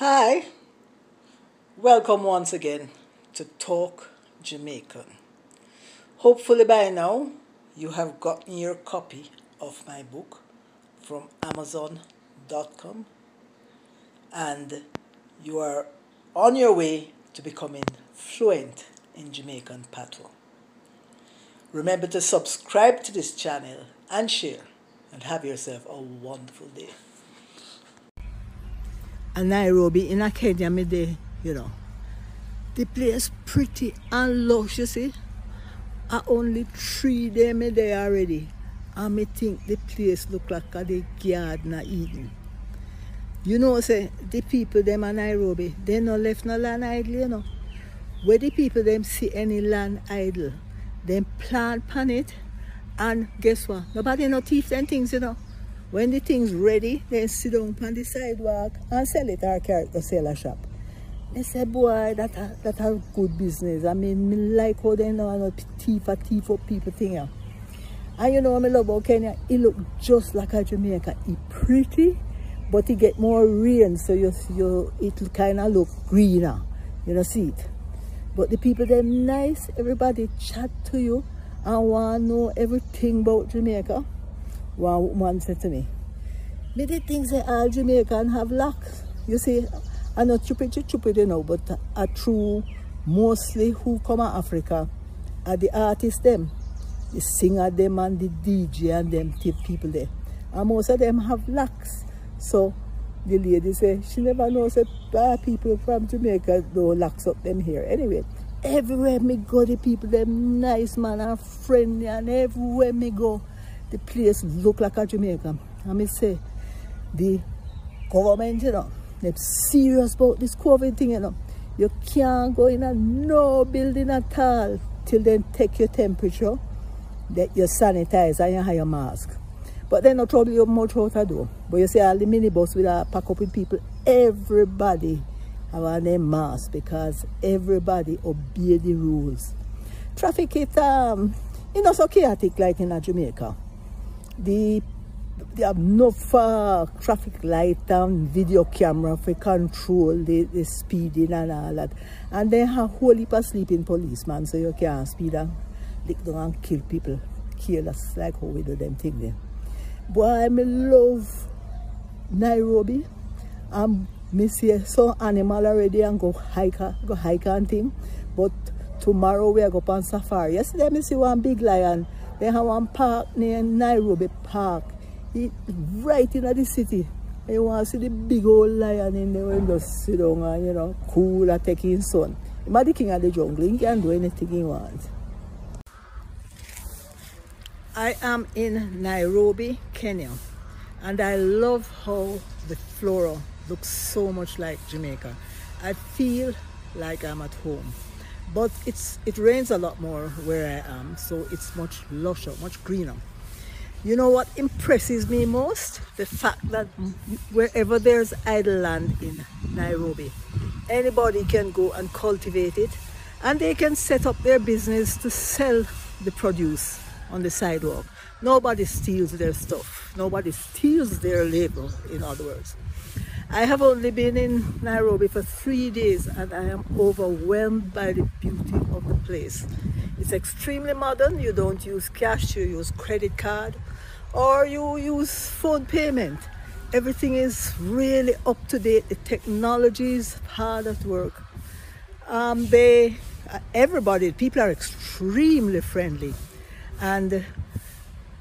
Hi, welcome once again to Talk Jamaican. Hopefully, by now, you have gotten your copy of my book from Amazon.com and you are on your way to becoming fluent in Jamaican patois. Remember to subscribe to this channel and share and have yourself a wonderful day Nairobi in a Kenya me day, you know. The place pretty and lush, eh? you see. I only three day me there already. And me think the place look like a the garden of Eden. You know, say, the people them in Nairobi, they no left no land idle, you know. Where the people them see any land idle, them plant pan it, and guess what? Nobody no thief them things, you know. When the thing's ready, they sit down on the sidewalk and sell it or carry it shop. They say, boy, that a, that a good business. I mean, me like how they know how thief a thief up people thing. Yeah. And you know what I love about Kenya? It look just like a Jamaica. It pretty, but it get more rain, so you, you it kind of look greener. You know, see it. But the people, they're nice. Everybody chat to you and want to know everything about Jamaica one woman said to me, me things that all ah, Jamaican have locks. You see, I'm not stupid, stupid, you know, but a true, mostly who come out Africa are the artists them, the singer them and the DJ and them people there. And most of them have locks. So the lady say she never knows that ah, people from Jamaica don't locks up them here. Anyway, everywhere me go, the people them nice man and friendly and everywhere me go, the place look like a Jamaica. I may say, the government, you know, they're serious about this COVID thing, you know. You can't go in a no building at all till they take your temperature, that you sanitize and you have your mask. But then no trouble you much out to do. But you see all the minibus will uh, pack up with people, everybody have a name mask because everybody obey the rules. Traffic it um it's not so chaotic like in a Jamaica the they have no uh, traffic light and video camera for control the, the speeding and all that. And they have whole heap of sleeping policemen so you can't speed and lick down and kill people. Kill us like how we do them thing there. Boy, I love Nairobi. Um, me see some animal already and go hike, go hike and thing. But tomorrow we are go on safari. Yesterday me see one big lion they have one park near Nairobi Park. It, right in the city. You want to see the big old lion in there and just sit down and, you know, cool and taking sun. He's the king of the jungle. He can do anything he wants. I am in Nairobi, Kenya. And I love how the flora looks so much like Jamaica. I feel like I'm at home but it's it rains a lot more where I am so it's much lusher much greener. You know what impresses me most? The fact that wherever there's idle land in Nairobi anybody can go and cultivate it and they can set up their business to sell the produce on the sidewalk. Nobody steals their stuff. Nobody steals their labor in other words I have only been in Nairobi for three days and I am overwhelmed by the beauty of the place. It's extremely modern. You don't use cash, you use credit card or you use phone payment. Everything is really up to date. The technology is hard at work. Um, they, everybody, people are extremely friendly. And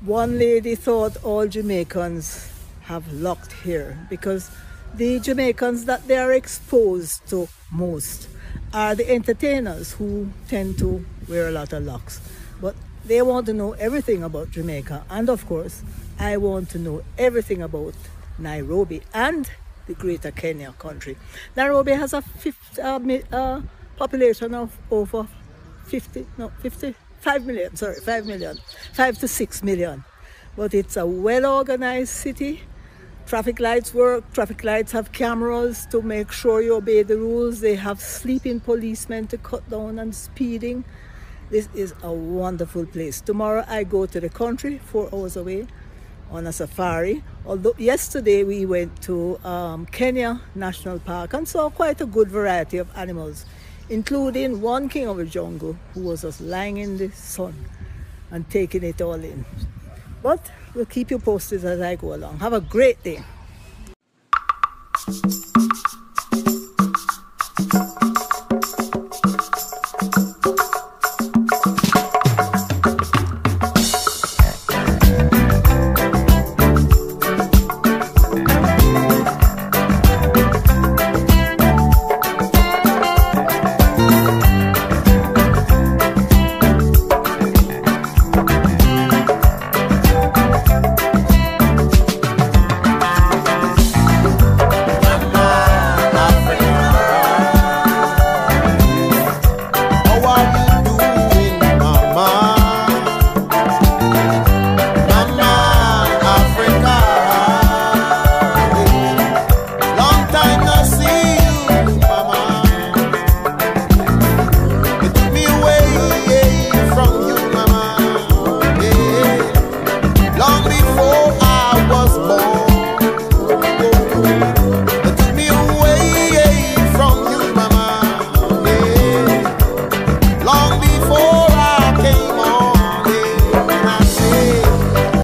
one lady thought all Jamaicans have locked here because the Jamaicans that they are exposed to most are the entertainers who tend to wear a lot of locks. But they want to know everything about Jamaica. And of course, I want to know everything about Nairobi and the greater Kenya country. Nairobi has a 50, uh, uh, population of over 50, no, 55 million, sorry, 5 million, 5 to 6 million. But it's a well-organized city Traffic lights work. Traffic lights have cameras to make sure you obey the rules. They have sleeping policemen to cut down on speeding. This is a wonderful place. Tomorrow I go to the country, four hours away, on a safari. Although yesterday we went to um, Kenya National Park and saw quite a good variety of animals, including one king of the jungle who was just lying in the sun and taking it all in. But we'll keep you posted as I go along. Have a great day.